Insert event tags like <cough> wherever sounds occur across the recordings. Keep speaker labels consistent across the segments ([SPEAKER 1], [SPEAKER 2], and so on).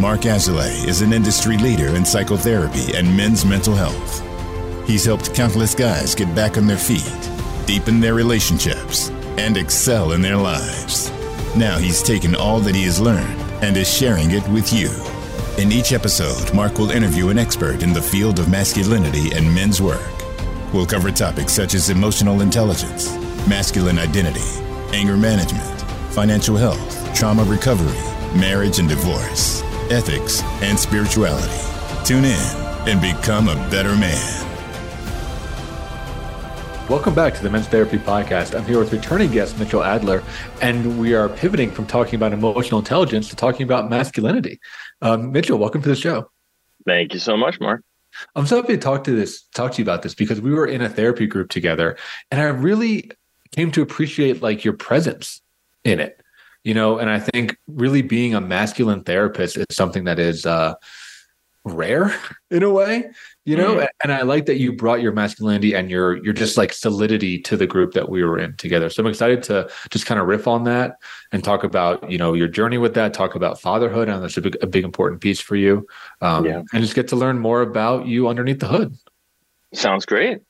[SPEAKER 1] Mark Azoulay is an industry leader in psychotherapy and men's mental health. He's helped countless guys get back on their feet, deepen their relationships, and excel in their lives. Now he's taken all that he has learned and is sharing it with you. In each episode, Mark will interview an expert in the field of masculinity and men's work. We'll cover topics such as emotional intelligence, masculine identity, anger management, financial health, trauma recovery, marriage and divorce, ethics, and spirituality. Tune in and become a better man.
[SPEAKER 2] Welcome back to the Men's Therapy Podcast. I'm here with returning guest Mitchel Adler, and we are pivoting from talking about emotional intelligence to talking about masculinity. Um, Mitchel, welcome to the show.
[SPEAKER 3] Thank you so much, Mark.
[SPEAKER 2] I'm so happy to talk to this, talk to you about this because we were in a therapy group together, and I really came to appreciate like your presence in it. You know, and I think really being a masculine therapist is something that is uh, rare in a way you know mm. and i like that you brought your masculinity and your your just like solidity to the group that we were in together so i'm excited to just kind of riff on that and talk about you know your journey with that talk about fatherhood and that's a big, a big important piece for you um, yeah. and just get to learn more about you underneath the hood
[SPEAKER 3] sounds great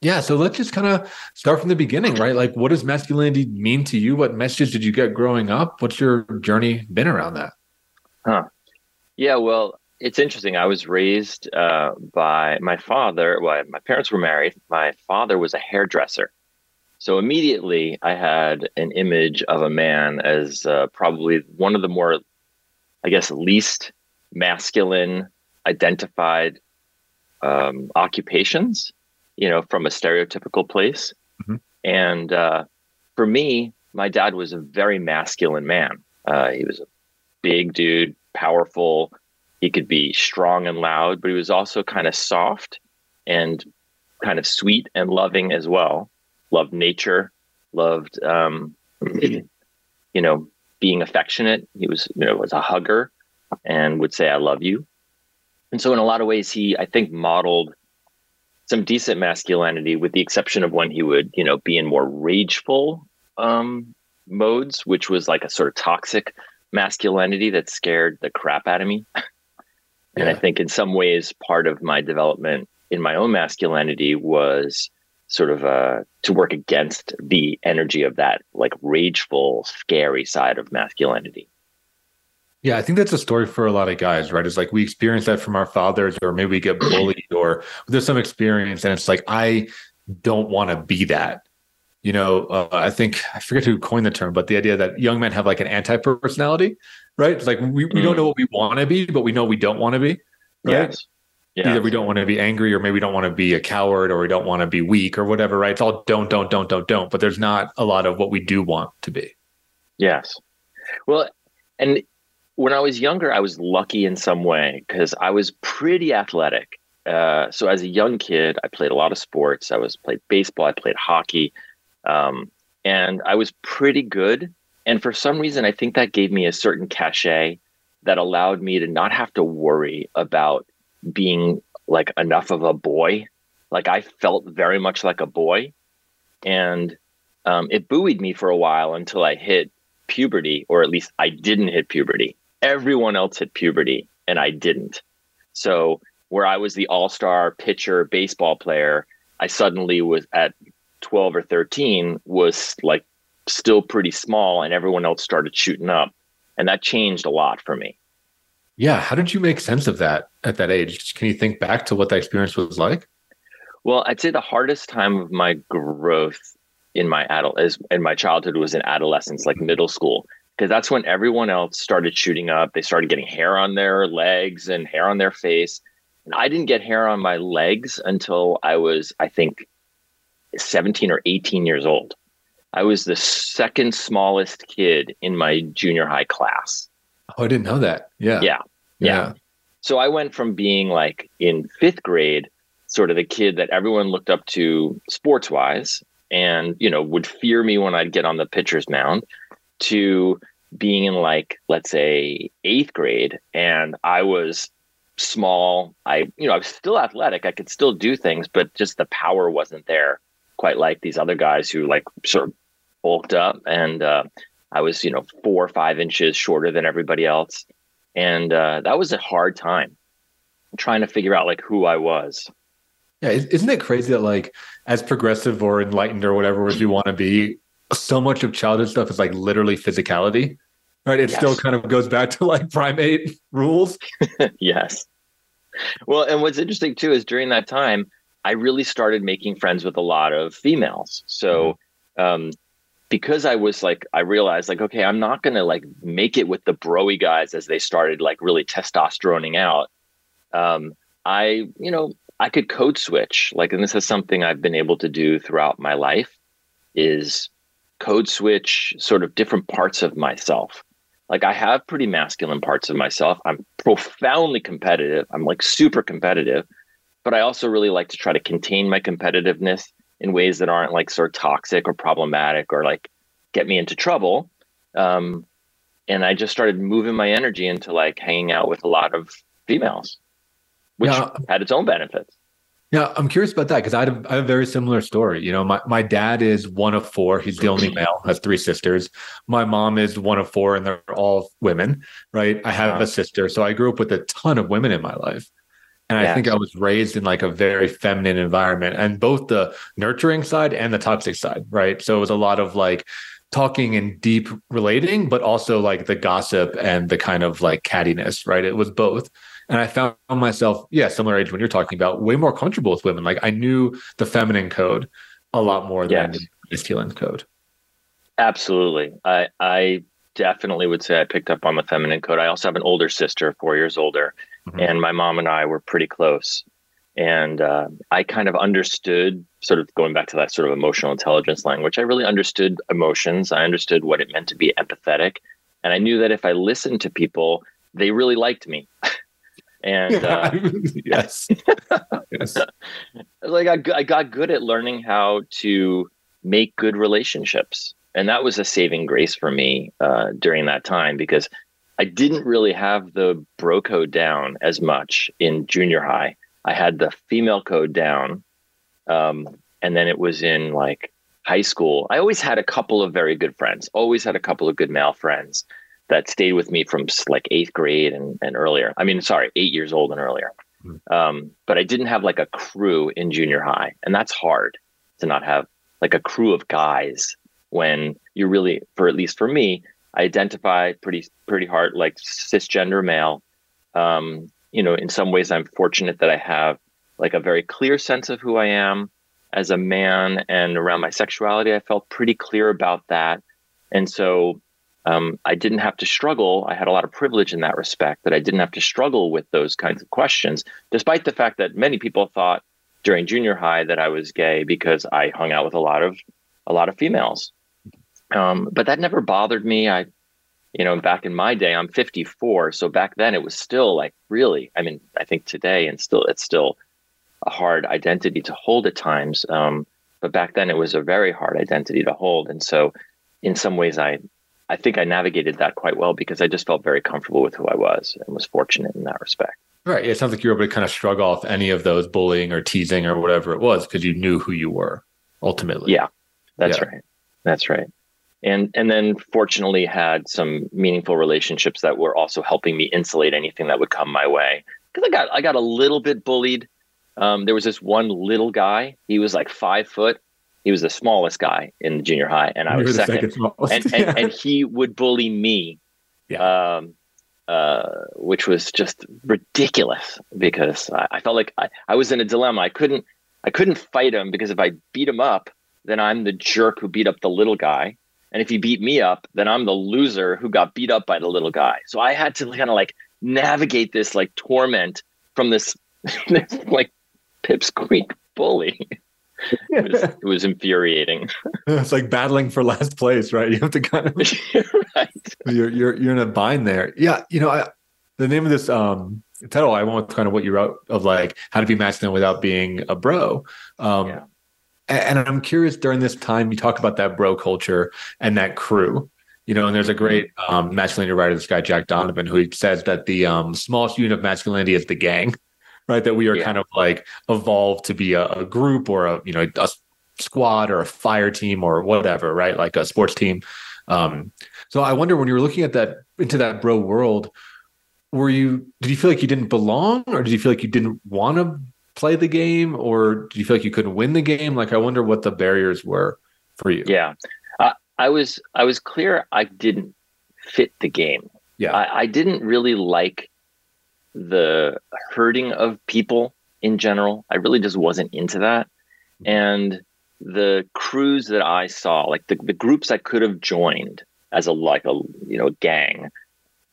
[SPEAKER 2] yeah so let's just kind of start from the beginning right like what does masculinity mean to you what messages did you get growing up what's your journey been around that
[SPEAKER 3] huh yeah well it's interesting. I was raised uh, by my father. Well, my parents were married. My father was a hairdresser. So immediately I had an image of a man as uh, probably one of the more, I guess, least masculine identified um, occupations, you know, from a stereotypical place. Mm-hmm. And uh, for me, my dad was a very masculine man. Uh, he was a big dude, powerful, he could be strong and loud, but he was also kind of soft and kind of sweet and loving as well. Loved nature, loved, um, <clears throat> you know, being affectionate. He was, you know, was a hugger and would say, I love you. And so, in a lot of ways, he, I think, modeled some decent masculinity, with the exception of when he would, you know, be in more rageful um, modes, which was like a sort of toxic masculinity that scared the crap out of me. <laughs> And I think in some ways, part of my development in my own masculinity was sort of uh, to work against the energy of that like rageful, scary side of masculinity.
[SPEAKER 2] Yeah, I think that's a story for a lot of guys, right? It's like we experience that from our fathers, or maybe we get <clears throat> bullied, or there's some experience, and it's like I don't want to be that. You know, uh, I think I forget who coined the term, but the idea that young men have like an anti personality, right? It's like we, we don't know mm. what we want to be, but we know we don't want to be.
[SPEAKER 3] Right? Yes.
[SPEAKER 2] Yeah. Either we don't want to be angry or maybe we don't want to be a coward or we don't want to be weak or whatever, right? It's all don't, don't, don't, don't, don't. But there's not a lot of what we do want to be.
[SPEAKER 3] Yes. Well, and when I was younger, I was lucky in some way because I was pretty athletic. Uh, so as a young kid, I played a lot of sports. I was played baseball. I played hockey, um, and I was pretty good and for some reason, I think that gave me a certain cachet that allowed me to not have to worry about being like enough of a boy. Like I felt very much like a boy. And um, it buoyed me for a while until I hit puberty, or at least I didn't hit puberty. Everyone else hit puberty, and I didn't. So, where I was the all star pitcher, baseball player, I suddenly was at 12 or 13 was like still pretty small and everyone else started shooting up. And that changed a lot for me.
[SPEAKER 2] Yeah. How did you make sense of that at that age? Can you think back to what that experience was like?
[SPEAKER 3] Well, I'd say the hardest time of my growth in my adult is in my childhood was in adolescence, like middle school, because that's when everyone else started shooting up. They started getting hair on their legs and hair on their face. And I didn't get hair on my legs until I was, I think, 17 or 18 years old. I was the second smallest kid in my junior high class.
[SPEAKER 2] Oh, I didn't know that. Yeah.
[SPEAKER 3] Yeah. Yeah. yeah. So I went from being like in fifth grade, sort of the kid that everyone looked up to sports wise and, you know, would fear me when I'd get on the pitcher's mound to being in like, let's say, eighth grade. And I was small. I, you know, I was still athletic. I could still do things, but just the power wasn't there quite like these other guys who like sort of bulked up and uh, I was, you know, four or five inches shorter than everybody else. and uh, that was a hard time trying to figure out like who I was.
[SPEAKER 2] Yeah, isn't it crazy that like as progressive or enlightened or whatever you want to be, so much of childhood stuff is like literally physicality, right? It yes. still kind of goes back to like primate rules. <laughs>
[SPEAKER 3] yes. Well, and what's interesting too is during that time, I really started making friends with a lot of females. So, mm-hmm. um, because I was like, I realized like, okay, I'm not gonna like make it with the broy guys as they started like really testosteroning out. Um, I, you know, I could code switch like, and this is something I've been able to do throughout my life is code switch sort of different parts of myself. Like I have pretty masculine parts of myself. I'm profoundly competitive. I'm like super competitive, but I also really like to try to contain my competitiveness in ways that aren't like sort of toxic or problematic or like get me into trouble. Um, and I just started moving my energy into like hanging out with a lot of females, which had its own benefits.
[SPEAKER 2] Yeah, I'm curious about that because I, I, have a very similar story. You know, my, my dad is one of four. He's the only male, has three sisters. My mom is one of four, and they're all women, right? I have a uh-huh. sister. So I grew up with a ton of women in my life. And I think I was raised in like a very feminine environment and both the nurturing side and the toxic side, right? So it was a lot of like talking and deep relating, but also like the gossip and the kind of like cattiness, right? It was both. And I found myself, yeah, similar age when you're talking about, way more comfortable with women. Like I knew the feminine code a lot more yes. than the masculine code.
[SPEAKER 3] Absolutely. I I definitely would say I picked up on the feminine code. I also have an older sister, four years older, mm-hmm. and my mom and I were pretty close. And uh, I kind of understood, sort of going back to that sort of emotional intelligence language. I really understood emotions. I understood what it meant to be empathetic, and I knew that if I listened to people, they really liked me. <laughs> and uh, <laughs>
[SPEAKER 2] yes, yes. <laughs>
[SPEAKER 3] like I, I got good at learning how to make good relationships, and that was a saving grace for me uh, during that time because I didn't really have the bro code down as much in junior high. I had the female code down, um, and then it was in like high school. I always had a couple of very good friends. Always had a couple of good male friends that stayed with me from like eighth grade and, and earlier. I mean, sorry, eight years old and earlier. Mm-hmm. Um, but I didn't have like a crew in junior high, and that's hard to not have like a crew of guys when you really, for at least for me, I identify pretty pretty hard like cisgender male. Um, you know, in some ways, I'm fortunate that I have like a very clear sense of who I am as a man, and around my sexuality, I felt pretty clear about that. And so um, I didn't have to struggle. I had a lot of privilege in that respect that I didn't have to struggle with those kinds of questions, despite the fact that many people thought during junior high that I was gay because I hung out with a lot of a lot of females. Um, but that never bothered me. I, you know, back in my day, I'm 54, so back then it was still like really. I mean, I think today and still it's still a hard identity to hold at times. Um, but back then it was a very hard identity to hold, and so in some ways I I think I navigated that quite well because I just felt very comfortable with who I was and was fortunate in that respect.
[SPEAKER 2] Right. It sounds like you were able to kind of shrug off any of those bullying or teasing or whatever it was because you knew who you were ultimately.
[SPEAKER 3] Yeah, that's yeah. right. That's right. And and then fortunately had some meaningful relationships that were also helping me insulate anything that would come my way. Because I got I got a little bit bullied. Um, there was this one little guy. He was like five foot he was the smallest guy in the junior high, and I was second. second and, and, and he would bully me, yeah. um, uh, which was just ridiculous because I, I felt like I, I was in a dilemma. I couldn't I couldn't fight him because if I beat him up, then I'm the jerk who beat up the little guy. And if he beat me up, then I'm the loser who got beat up by the little guy. So I had to kind of like navigate this like torment from this, <laughs> this like Pips Creek bully <laughs> it, was, it was infuriating. <laughs>
[SPEAKER 2] it's like battling for last place, right? You have to kind of <laughs> right. You're you're you're in a bind there. Yeah, you know, I, the name of this um title I want with kind of what you wrote of like how to be masculine without being a bro. Um, yeah. and, and I'm curious during this time you talk about that bro culture and that crew. You know, and there's a great um, masculinity writer, this guy Jack Donovan, who says that the um, smallest unit of masculinity is the gang right? That we are yeah. kind of like evolved to be a, a, group or a you know a squad or a fire team or whatever, right? Like a sports team. Um, so I wonder when you were looking at that into that bro world, were you did you feel like you didn't belong or did you feel like you didn't want to play the game or do you feel like you couldn't win the game like i wonder what the barriers were for you
[SPEAKER 3] yeah uh, i was i was clear i didn't fit the game
[SPEAKER 2] yeah
[SPEAKER 3] I, I didn't really like the hurting of people in general i really just wasn't into that and the crews that i saw like the, the groups i could have joined as a like a you know gang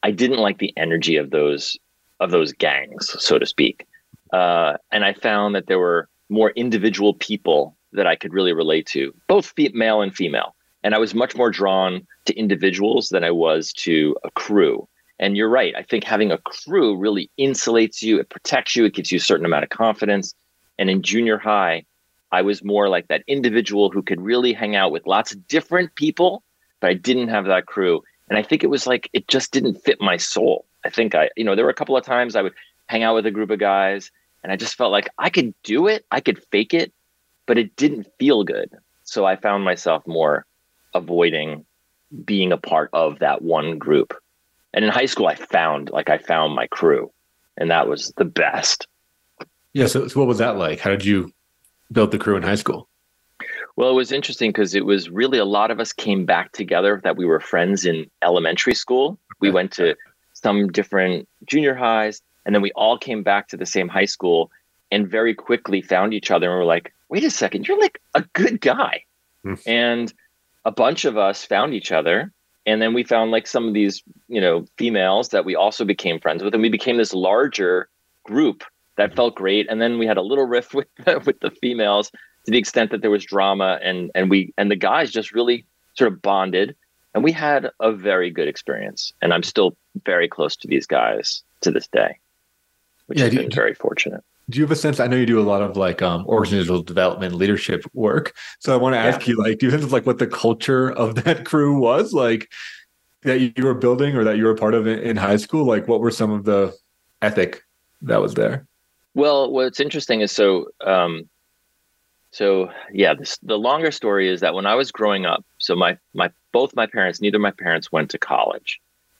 [SPEAKER 3] I didn't like the energy of those of those gangs, so to speak. Uh, and I found that there were more individual people that I could really relate to, both male and female. And I was much more drawn to individuals than I was to a crew. And you're right. I think having a crew really insulates you, it protects you, it gives you a certain amount of confidence. And in junior high, I was more like that individual who could really hang out with lots of different people, but I didn't have that crew. And I think it was like it just didn't fit my soul. I think I, you know, there were a couple of times I would hang out with a group of guys and I just felt like I could do it, I could fake it, but it didn't feel good. So I found myself more avoiding being a part of that one group. And in high school I found like I found my crew and that was the best.
[SPEAKER 2] Yeah, so, so what was that like? How did you build the crew in high school?
[SPEAKER 3] Well, it was interesting because it was really a lot of us came back together that we were friends in elementary school. We went to some different junior highs, and then we all came back to the same high school and very quickly found each other and we were like, wait a second, you're like a good guy. Hmm. and a bunch of us found each other. And then we found like some of these, you know, females that we also became friends with. And we became this larger group that felt great. And then we had a little <laughs> riff with with the females to the extent that there was drama and and we and the guys just really sort of bonded and we had a very good experience and i'm still very close to these guys to this day which yeah, has been very fortunate
[SPEAKER 2] do you have a sense i know you do a lot of like um organizational development leadership work so i want to ask yeah. you like do you have like what the culture of that crew was like that you were building or that you were part of in high school? Like what were some of the ethic that was there?
[SPEAKER 3] Well what's interesting is so um so yeah, this, the longer story is that when I was growing up, so my my both my parents, neither of my parents went to college,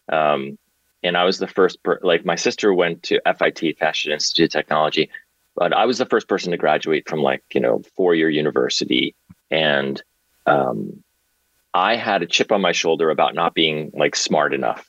[SPEAKER 3] um, and I was the first. Per, like my sister went to FIT, Fashion Institute of Technology, but I was the first person to graduate from like you know four year university, and um, I had a chip on my shoulder about not being like smart enough,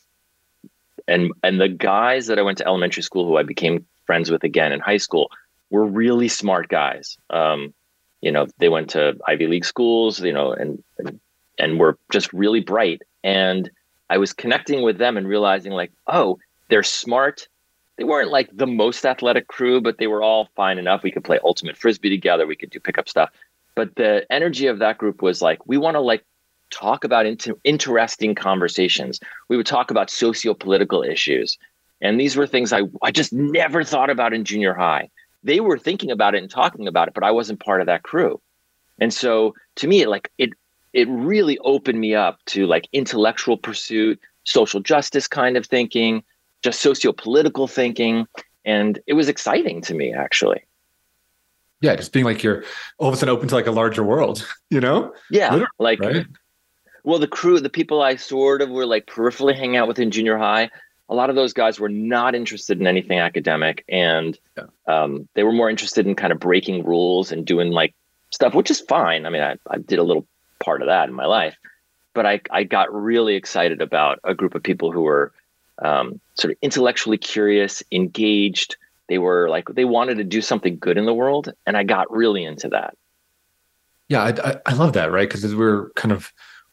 [SPEAKER 3] and and the guys that I went to elementary school who I became friends with again in high school were really smart guys. Um, you know they went to ivy league schools you know and and, and were just really bright and i was connecting with them and realizing like oh they're smart. They weren't like the most athletic crew but they were all fine enough. We could play ultimate frisbee together. We could do pickup stuff. But the energy of that group was like we want to like talk about inter- interesting conversations. We would talk about socio-political issues. And these were things I, I just never thought about in junior high. They were thinking about it and talking about it, but I wasn't part of that crew. And so to me, like it it really opened me up to like intellectual pursuit, social justice kind of thinking, just socio-political thinking. And it was exciting to me actually.
[SPEAKER 2] Yeah, just being like you're all of a sudden open to like a larger world, <laughs> you know?
[SPEAKER 3] Yeah. Literally, like right? well, the crew, the people I sort of were like peripherally hanging out with in junior high, a lot of those guys were not interested in anything academic and yeah. um, they were more interested in kind of breaking rules and doing like stuff which is fine i mean I, I did a little part of that in my life but I, I got really excited about a group of people who were um, sort of intellectually curious engaged they were like they wanted to do something good in the world and i got really into that
[SPEAKER 2] yeah i, I, love that right because we're kind of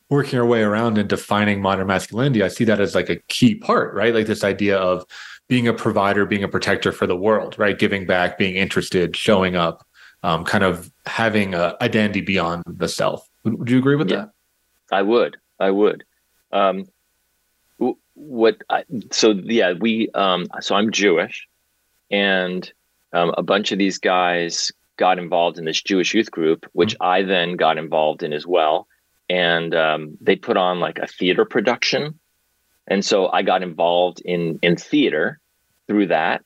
[SPEAKER 2] working our way around and defining modern masculinity, I see that as like a key part, right? Like this idea of being a provider, being a protector for the world, right? Giving back, being interested, showing up, um, kind of having a identity beyond the self. Would, would you agree with yeah, that?
[SPEAKER 3] I would. I would. Um, what? I, so yeah, we. Um, so I'm Jewish, and um, a bunch of these guys got involved in this Jewish youth group, which mm-hmm. I then got involved in as well and um, they put on like a theater production and so i got involved in in theater through that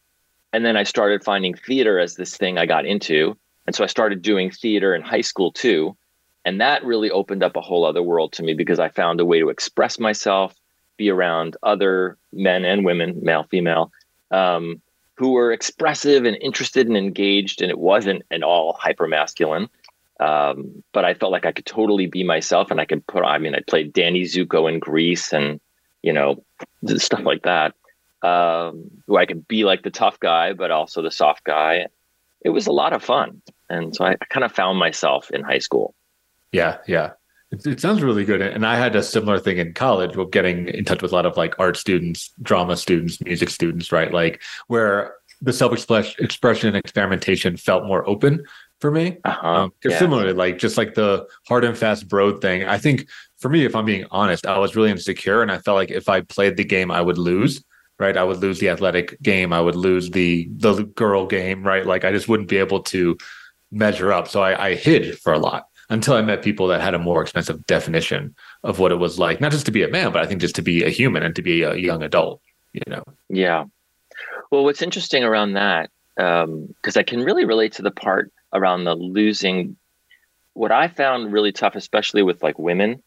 [SPEAKER 3] and then i started finding theater as this thing i got into and so i started doing theater in high school too and that really opened up a whole other world to me because i found a way to express myself be around other men and women male female um, who were expressive and interested and engaged, and it wasn't at all hyper masculine. Um, but I felt like I could totally be myself, and I could put. I mean, I played Danny Zuko in Grease, and you know, stuff like that. Um, where I could be like the tough guy, but also the soft guy. It was a lot of fun, and so I, I kind of found myself in high school.
[SPEAKER 2] Yeah, yeah. It, it, sounds really good. And I had a similar thing in college with getting in touch with a lot of like art students, drama students, music students, right? Like where the self expression and experimentation felt more open for me. Uh-huh. Um, yeah. Similarly, like just like the hard and fast bro thing. I think for me, if I'm being honest, I was really insecure, and I felt like if I played the game, I would lose. Right, I would lose the athletic game. I would lose the the girl game. Right, like I just wouldn't be able to measure up. So I, I hid for a lot until I met people that had a more expensive definition of what it was like, not just to be a man, but I think just to be a human and to be a young adult. You know.
[SPEAKER 3] Yeah. Well, what's interesting around that, because um, I can really relate to the part around the losing. What I found really tough, especially with like women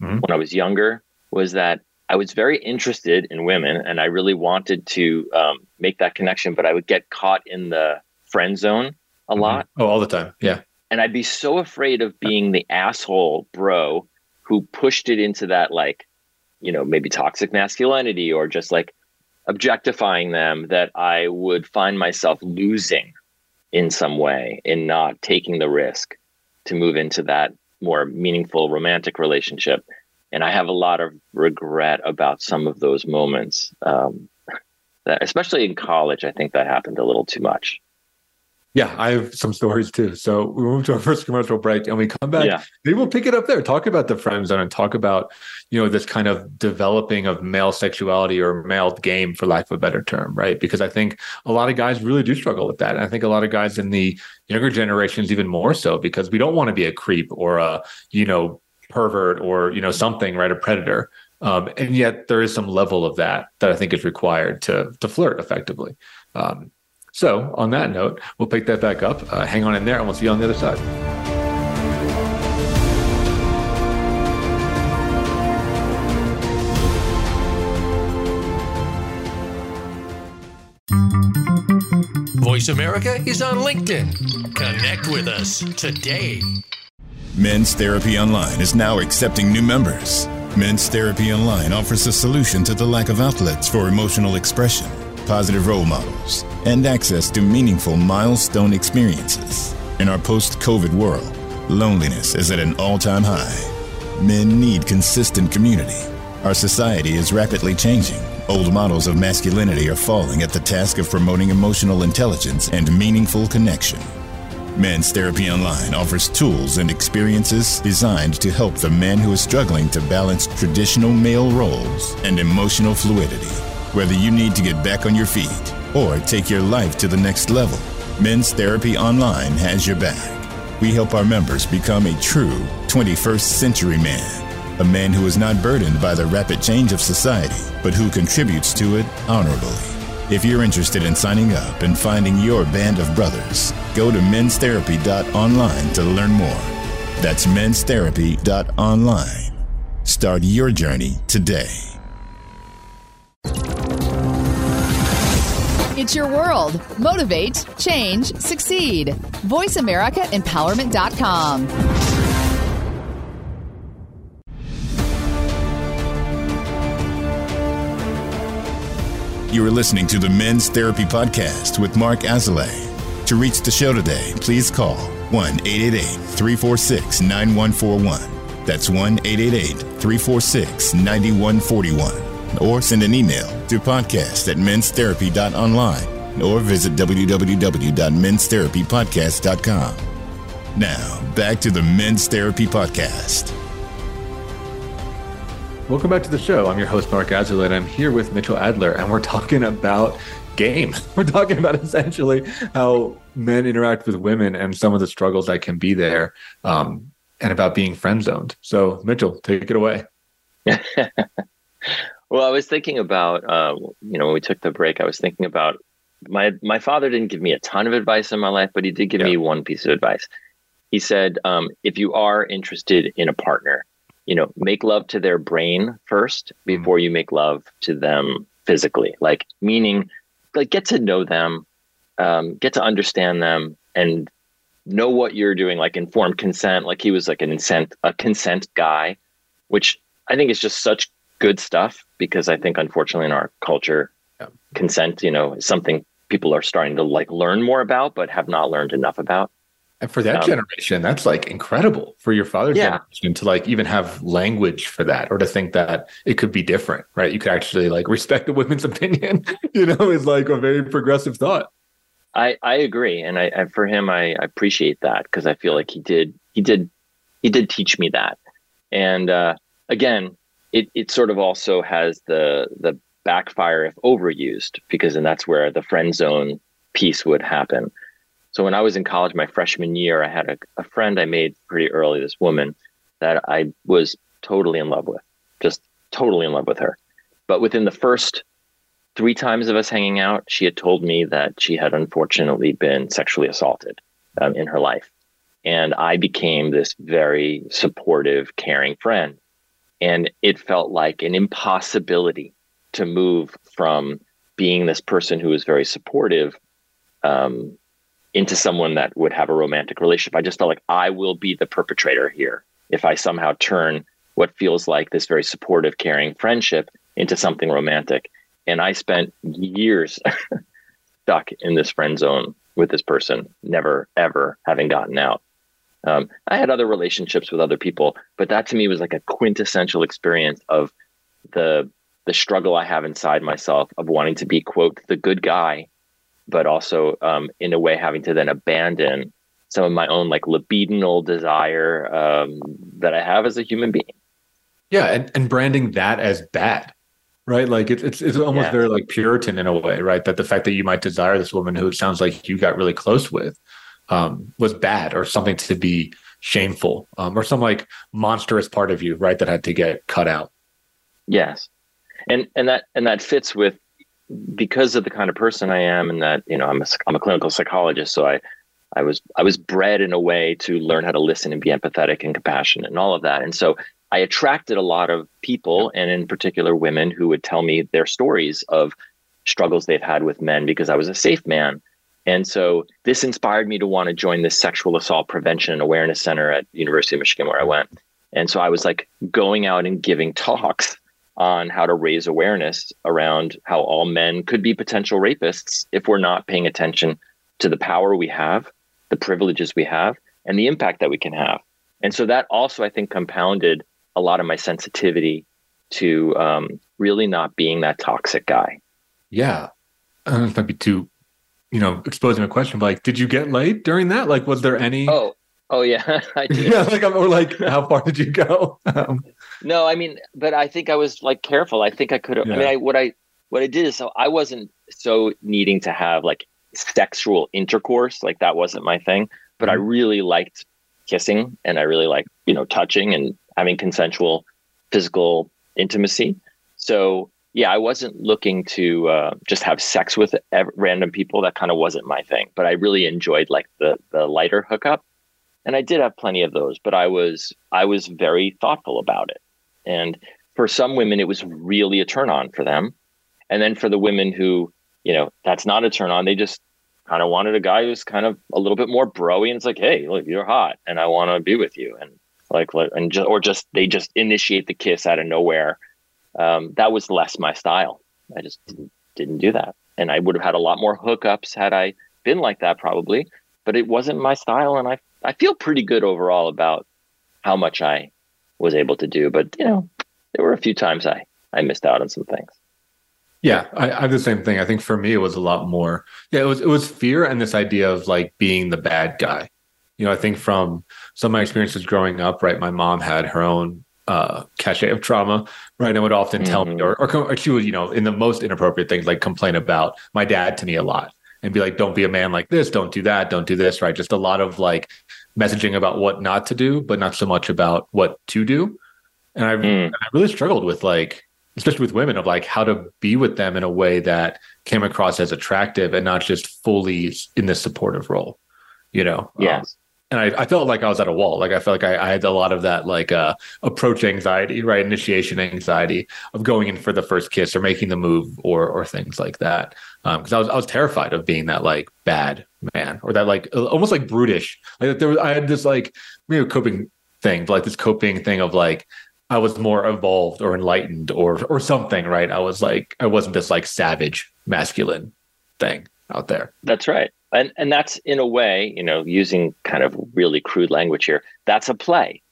[SPEAKER 3] mm-hmm. when I was younger, was that I was very interested in women and I really wanted to um, make that connection, but I would get caught in the friend zone a mm-hmm. lot.
[SPEAKER 2] Oh, all the time. Yeah.
[SPEAKER 3] And I'd be so afraid of being the asshole bro who pushed it into that, like, you know, maybe toxic masculinity or just like objectifying them that I would find myself losing in some way in not taking the risk to move into that more meaningful romantic relationship. And I have a lot of regret about some of those moments. Um, that, especially in college, I think that happened a little too much.
[SPEAKER 2] Yeah, I have some stories too. So we move to our <laughs> first commercial break and we come back. Yeah. Maybe we'll pick it up there, talk about the friend zone and talk about, you know, this kind of developing of male sexuality or male game, for lack of a better term, right? Because I think a lot of guys really do struggle with that. And I think a lot of guys in the younger generations even more so because we don't want to be a creep or a, you know, pervert or, you know, something, right? A predator. Um, and yet there is some level of that that I think is required to to flirt effectively. Um, so, on that note, we'll pick that back up. Uh, hang on in there, and we'll see you on the other side.
[SPEAKER 4] Voice America is on LinkedIn. Connect with us today.
[SPEAKER 1] Men's Therapy Online is now accepting new members. Men's Therapy Online offers a solution to the lack of outlets for emotional expression positive role models, and access to meaningful milestone experiences. In our post COVID world, loneliness is at an all time high. Men need consistent community. Our society is rapidly changing. Old models of masculinity are falling at the task of promoting emotional intelligence and meaningful connection. Men's Therapy Online offers tools and experiences designed to help the man who is struggling to balance traditional male roles and emotional fluidity. Whether you need to get back on your feet or take your life to the next level, Men's Therapy Online has your back. We help our members become a true 21st century man, a man who is not burdened by the rapid change of society, but who contributes to it honorably. If you're interested in signing up and finding your band of brothers, go to menstherapy.online to learn more. That's menstherapy.online. Start your journey today.
[SPEAKER 5] It's your world. Motivate, change, succeed. VoiceAmericaEmpowerment.com.
[SPEAKER 1] You are listening to the Men's Therapy Podcast with Mark Azoulay. To reach the show today, please call 1 888 346 9141. That's 1 888 346 9141 or send an email to podcast at menstherapy.online or visit www.menstherapypodcast.com. Now, back to the Men's Therapy Podcast.
[SPEAKER 2] Welcome back to the show. I'm your host, Mark Azoulay, and I'm here with Mitchel Adler, and we're talking about game. <laughs> We're talking about essentially how men interact with women and some of the struggles that can be there, um, and about being friend zoned. So, Mitchel, take it away. <laughs>
[SPEAKER 3] Well, I was thinking about, uh, you know, when we took the break, I was thinking about my my father didn't give me a ton of advice in my life, but he did give yeah. me one piece of advice. He said, um, if you are interested in a partner, you know, make love to their brain first mm-hmm. before mm. you make love to them physically. Like, meaning, like get to know them, um, get to understand them, and know what you're doing. Like informed consent. Like he was like an consent a consent guy, which I think is just such good stuff because I think unfortunately in our culture,
[SPEAKER 2] Yeah.
[SPEAKER 3] consent, you know, is something people are starting to like learn more about, but have not learned enough about.
[SPEAKER 2] And for that
[SPEAKER 3] Um,
[SPEAKER 2] generation, that's like incredible for your father's
[SPEAKER 3] Yeah.
[SPEAKER 2] generation to like even have language for that or to think that it could be different, right? You could actually like <laughs> respect the women's opinion, <laughs> you know, is like a very progressive thought.
[SPEAKER 3] I, I agree, and I, I for him I, I appreciate that because I feel like he did he did he did teach me that, and uh, again, it it sort of also has the the backfire if overused because then that's where the friend zone piece would happen. So when I was in college, my freshman year, I had a, a friend I made pretty early. This woman that I was totally in love with, just totally in love with her. But within the first three times of us hanging out, she had told me that she had unfortunately been sexually assaulted um, in her life. And I became this very supportive, caring friend. And it felt like an impossibility to move from being this person who was very supportive um, into someone that would have a romantic relationship. I just felt like I will be the perpetrator here if I somehow turn what feels like this very supportive, caring friendship into something romantic and I spent years <laughs> stuck in this friend zone with this person, never ever having gotten out. Um, I had other relationships with other people, but that to me was like a quintessential experience of the the struggle I have inside myself of wanting to be quote the good guy, but also um, in a way having to then abandon some of my own like libidinal desire um, that I have as a human being.
[SPEAKER 2] Yeah. And, and branding that as bad, right? Like it's, it's, it's almost
[SPEAKER 3] Yeah.
[SPEAKER 2] very like Puritan in a way, right? That the fact that you might desire this woman who it sounds like you got really close with um, was bad or something to be shameful um, or some like monstrous part of you, right? That had to get cut out.
[SPEAKER 3] Yes, and and that and that fits with because of the kind of person I am, and that you know I'm a I'm a clinical psychologist, so I I was I was bred in a way to learn how to listen and be empathetic and compassionate and all of that, and so I attracted a lot of people, and in particular women, who would tell me their stories of struggles they've had with men because I was a safe man. And so this inspired me to want to join this sexual assault prevention and awareness center at University of Michigan where I went. And so I was like going out and giving talks on how to raise awareness around how all men could be potential rapists if we're not paying attention to the power we have, the privileges we have, and the impact that we can have. And so that also, I think, compounded a lot of my sensitivity to um, really not being that toxic guy.
[SPEAKER 2] Yeah. I don't know if that'd be too, you know, exposing a question, like, did you get laid during that? Like, was there any?
[SPEAKER 3] Oh, oh yeah, <laughs> I <laughs> did.
[SPEAKER 2] yeah. Like, or like, how far did you go? <laughs> Um,
[SPEAKER 3] No, I mean, but I think I was like careful. I think I could have. I mean, I what I what I did is so I wasn't so needing to have like sexual intercourse. Like that wasn't my thing. But I really liked kissing, and I really liked you know touching and having consensual physical intimacy. So yeah, I wasn't looking to uh, just have sex with ev- random people. That kind of wasn't my thing. But I really enjoyed like the the lighter hookup, and I did have plenty of those. But I was I was very thoughtful about it. And for some women, it was really a turn on for them. And then for the women who, you know, that's not a turn on, they just kind of wanted a guy who's kind of a little bit more broy and it's like, hey, look, you're hot and I want to be with you. And like, and just, or just, they just initiate the kiss out of nowhere. Um, that was less my style. I just didn't, didn't do that. And I would have had a lot more hookups had I been like that probably, but it wasn't my style. And I, I feel pretty good overall about how much I was able to do. But you know, there were a few times I I missed out on some things.
[SPEAKER 2] Yeah, I, I have the same thing. I think for me, it was a lot more. Yeah, it was it was fear and this idea of like being the bad guy. You know, I think from some of my experiences growing up, right, my mom had her own uh, cachet of trauma, right, and would often tell me, or, or or she would, you know, in the most inappropriate things, like complain about my dad to me a lot, and be like, "Don't be a man like this. Don't do that. Don't do this." Right, just a lot of like messaging about what not to do, but not so much about what to do. And I,
[SPEAKER 3] Mm.
[SPEAKER 2] I really struggled with like especially with women of like how to be with them in a way that came across as attractive and not just fully in this supportive role you know Um,
[SPEAKER 3] Yes.
[SPEAKER 2] And I, I, felt like I was at a wall. Like I felt like I, I had a lot of that like uh, approach anxiety, right? Initiation anxiety of going in for the first kiss or making the move or or things like that. Because um, I was I was terrified of being that like bad man or that like almost like brutish. Like there was I had this like maybe coping thing, like this coping thing of like I was more evolved or enlightened or or something, right? I was like I wasn't this like savage masculine thing out there.
[SPEAKER 3] That's right and and that's in a way you know using kind of really crude language here that's a play.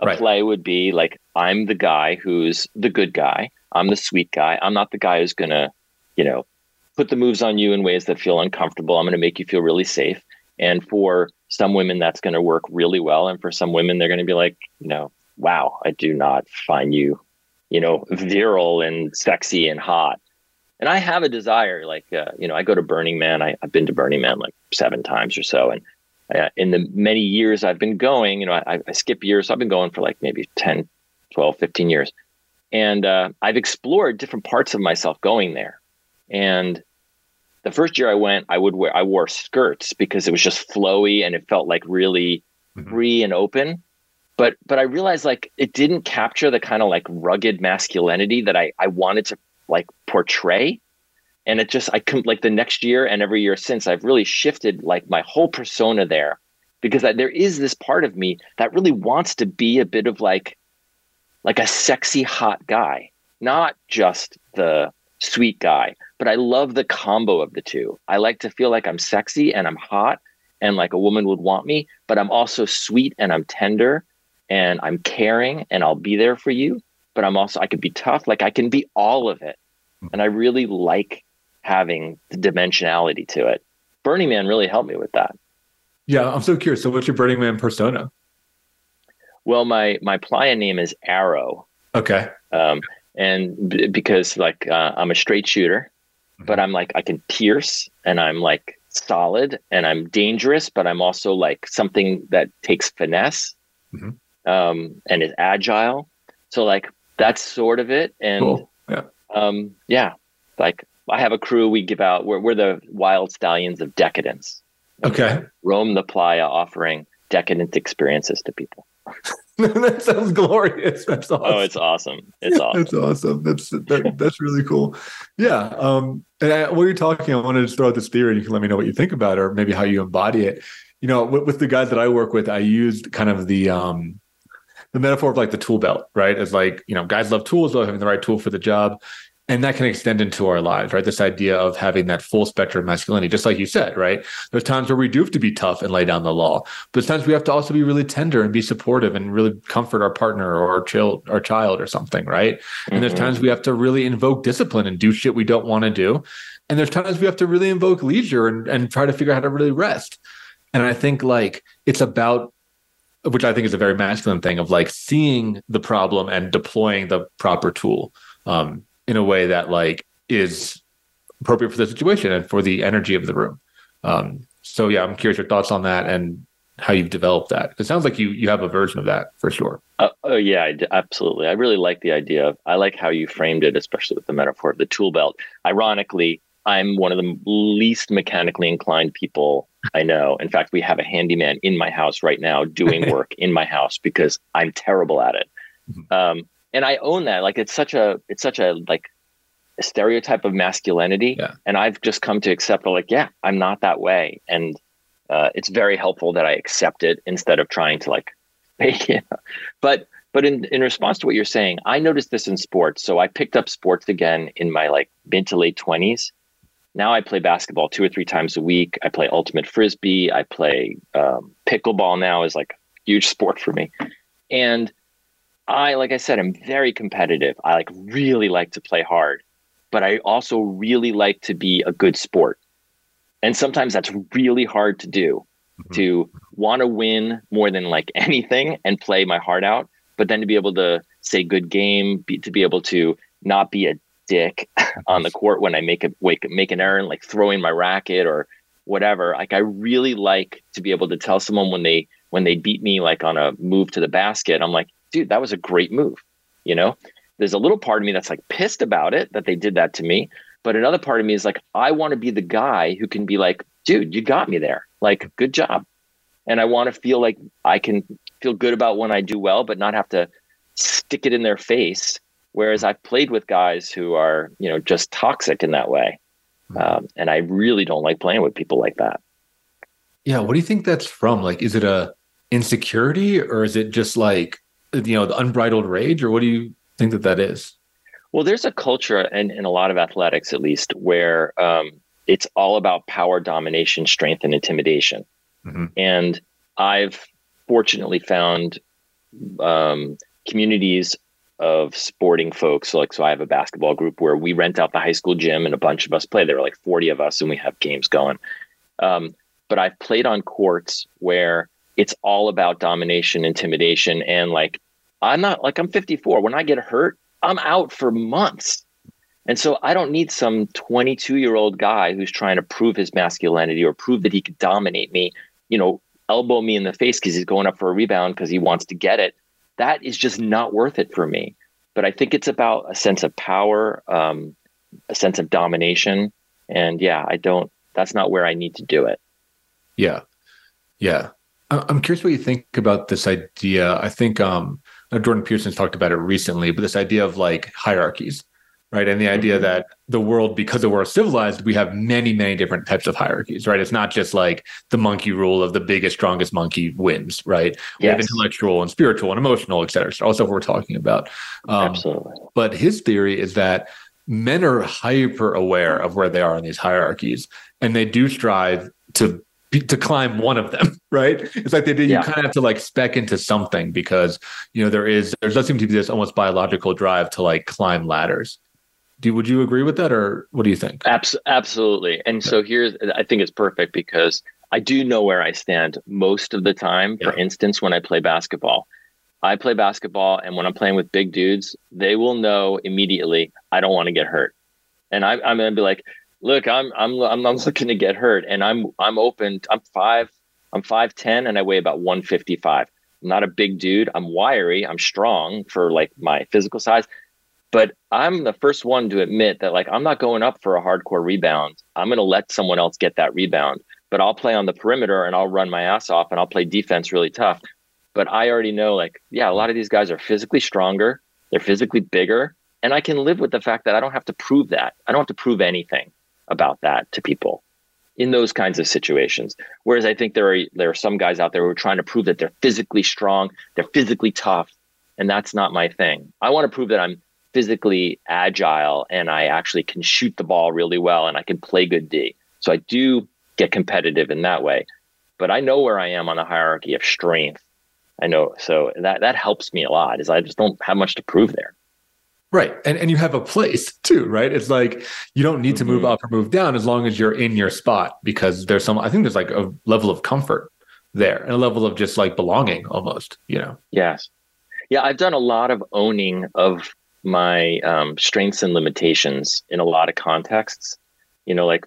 [SPEAKER 3] A right. play would be like i'm the guy who's the good guy. I'm the sweet guy. I'm not the guy who's gonna you know put the moves on you in ways that feel uncomfortable. I'm gonna make you feel really safe. And for some women that's gonna work really well. And for some women they're gonna be like you know wow i do not find you you know virile and sexy and hot and I have a desire, like uh, you know, I go to Burning Man. I, have been to Burning Man like seven times or so, and uh, in the many years I've been going, you know, I, I, skip years. So I've been going for like maybe 10, 12, 15 years, and uh, I've explored different parts of myself going there. And the first year I went, I would wear I wore skirts because it was just flowy and it felt like really mm-hmm. free and open. But but I realized like it didn't capture the kind of like rugged masculinity that I I wanted to like portray. And it just i come like the next year and every year since i've really shifted like my whole persona there. Because I, there is this part of me that really wants to be a bit of like like a sexy hot guy not just the sweet guy. But i love the combo of the two. I like to feel like i'm sexy and i'm hot and like a woman would want me but i'm also sweet and i'm tender and i'm caring and i'll be there for you but I'm also I could be tough. Like I can be all of it. And I really like having the dimensionality to it. Burning Man really helped me with that.
[SPEAKER 2] Yeah, I'm so curious. So what's your Burning Man persona?
[SPEAKER 3] Well, my my playa name is Arrow.
[SPEAKER 2] Okay.
[SPEAKER 3] Um, and b- because like uh, I'm a straight shooter, mm-hmm. but I'm like I can pierce and I'm like solid and I'm dangerous, but I'm also like something that takes finesse mm-hmm. um, and is agile. So like that's sort of it. And cool. yeah, um, yeah, like I have a crew. We give out. We're we're the wild stallions of decadence.
[SPEAKER 2] Okay.
[SPEAKER 3] Roam the playa, offering decadent experiences to people. <laughs>
[SPEAKER 2] that sounds glorious. That's awesome.
[SPEAKER 3] Oh, it's awesome. It's awesome.
[SPEAKER 2] That's awesome. That's that, that's really cool. Yeah. Um, and I, while you're talking, I wanted to throw out this theory, and you can let me know what you think about it, or maybe how you embody it. You know, with, with the guys that I work with, I used kind of the um, the metaphor of like the tool belt, right? Is like, you know, guys love tools, love having the right tool for the job. And that can extend into our lives, right? This idea of having that full spectrum of masculinity, just like you said, right? There's times where we do have to be tough and lay down the law, but there's times we have to also be really tender and be supportive and really comfort our partner or our child, our child or something, right? Mm-hmm. And there's mm-hmm. times we have to really invoke discipline and do shit we don't want to do. And there's times we have to really invoke leisure and, and try to figure out how to really rest. And I think like it's about which I think is a very masculine thing of like seeing the problem and deploying the proper tool um, in a way that like is appropriate for the situation and for the energy of the room. Um, so yeah, I'm curious your thoughts on that and how you've developed that. It sounds like you you have a version of that for sure.
[SPEAKER 3] Uh, oh yeah, I, absolutely. I really like the idea of. I like how you framed it, especially with the metaphor of the tool belt. Ironically, I'm one of the least mechanically inclined people I know. In fact, we have a handyman in my house right now doing <laughs> work in my house because I'm terrible at it. Mm-hmm. Um, and I own that. Like it's such a it's such a like a stereotype of masculinity. Yeah. And I've just come to accept like, yeah, I'm not that way. And uh, it's very helpful that I accept it instead of trying to like <laughs> make it. But but in, in response to what you're saying, I noticed this in sports. So I picked up sports again in my like mid to late 20s now I play basketball two or three times a week. I play ultimate frisbee. I play um, pickleball now is like huge <laughs> sport for me. And I, like I said, I'm very competitive. I like really like to play hard, but I also really like to be a good sport. And sometimes that's really hard to do mm-hmm. to want to win more than like <laughs> anything and play my heart out, but then to be able to say good game, be, to be able to not be a dick <laughs> on the court when I make a wake make an error, like throwing my racket or whatever. Like I really like to be able to tell someone when they when they beat me like on a move to the basket, I'm like, dude, that was a great move. You know, there's a little part of me that's like pissed about it that they did that to me. But another part of me is like, I want to be the guy who can be like, dude, you got me there. Like, good job. and I want to feel like I can feel good about when I do well, but not have to stick it in their face. Whereas I've played with guys who are, you know, just toxic in that way. Hmm. Um, and I really don't like playing with people like that.
[SPEAKER 2] Yeah. What do you think that's from? Like, is it a insecurity or is it just like, you know, the unbridled rage or what do you think that that is?
[SPEAKER 3] Well, there's a culture in, in a lot of athletics, at least, where um, it's all about power, domination, strength, and intimidation. Mm-hmm. And I've fortunately found um, communities of sporting folks. Like, so I have a basketball group where we rent out the high school gym and a bunch of us play. There are like 40 of us and we have games going. Um, but I've played on courts where it's all about domination, intimidation, and like, I'm not like I'm 54. When I get hurt, I'm out for months. And so I don't need some 22 year old guy who's trying to prove his masculinity or prove that he could dominate me, you know, elbow me in the face because he's going up for a rebound because he wants to get it. That is just not worth it for me. But I think it's about a sense of power, um, a sense of domination. And yeah, I don't, that's not where I need to do it.
[SPEAKER 2] Yeah. Yeah. I'm curious what you think about this idea. I think um, Jordan Peterson's talked about it recently, but this idea of like hierarchies, right? And the idea mm-hmm. that the world, because we're civilized, we have many, many different types of hierarchies, right? It's not just like the monkey rule of the biggest, strongest monkey wins, right? We have intellectual and spiritual and emotional, et cetera. Also, we're talking about.
[SPEAKER 3] Um, Absolutely.
[SPEAKER 2] But his theory is that men are hyper aware of where they are in these hierarchies, and they do strive to to climb one of them, <laughs> right? It's like they did. Yeah. You kind of have to like spec into something because you know there is there does seem to be this almost biological drive to like climb ladders. Do would you agree with that, or what do you think?
[SPEAKER 3] Abs- absolutely. And so here's I think it's perfect because I do know where I stand most of the time. Yeah. For instance, when I play basketball, I play basketball, and when I'm playing with big dudes, they will know immediately I don't want to get hurt, and I, I'm going to be like, look, I'm I'm I'm not <laughs> looking to get hurt, and I'm I'm open. I'm five. I'm five ten, and I weigh about one fifty five. I'm not a big dude. I'm wiry. I'm strong for like my physical size, but I'm the first one to admit that like I'm not going up for a hardcore rebound. I'm going to let someone else get that rebound, but I'll play on the perimeter and I'll run my ass off and I'll play defense really tough. But I already know like yeah, a lot of these guys are physically stronger. They're physically bigger. And I can live with the fact that I don't have to prove that. I don't have to prove anything about that to people in those kinds of situations. Whereas I think there are there are some guys out there who are trying to prove that they're physically strong, they're physically tough, and that's not my thing. I want to prove that I'm physically agile and I actually can shoot the ball really well and I can play good D. So I do get competitive in that way. But I know where I am on the hierarchy of strength. I know so that that helps me a lot is I just don't have much to prove there.
[SPEAKER 2] Right. And and you have a place too, right? It's like you don't need to move mm-hmm. up or move down as long as you're in your spot because there's some I think there's like a level of comfort there and a level of just like belonging almost, you know.
[SPEAKER 3] Yes. Yeah, I've done a lot of owning of my um, strengths and limitations in a lot of contexts. You know, like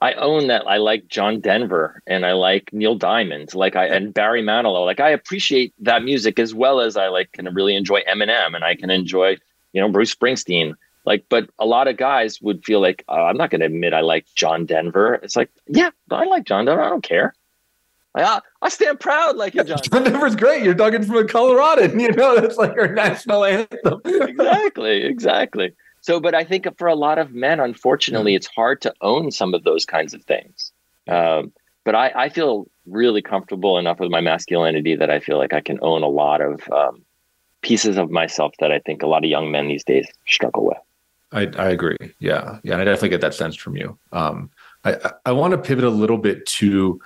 [SPEAKER 3] I own that I like John Denver and I like Neil Diamond, like I and Barry Manilow. Like I appreciate that music as well as I like can really enjoy Eminem and I can enjoy you know, Bruce Springsteen. Like, but a lot of guys would feel like uh, I'm not going to admit I like John Denver. It's like, yeah, I like John Denver. I don't care. I, I stand proud like John. <laughs>
[SPEAKER 2] John Denver's great. You're talking from a Coloradan. You know, <laughs> that's like our national anthem.
[SPEAKER 3] exactly, exactly. So, but I think for a lot of men, unfortunately, it's hard to own some of those kinds of things. Um, but I, I, feel really comfortable enough with my masculinity that I feel like I can own a lot of um, pieces of myself that I think a lot of young men these days struggle with.
[SPEAKER 2] I, I agree. Yeah. Yeah. And I definitely get that sense from you. Um, I, I want to pivot a little bit to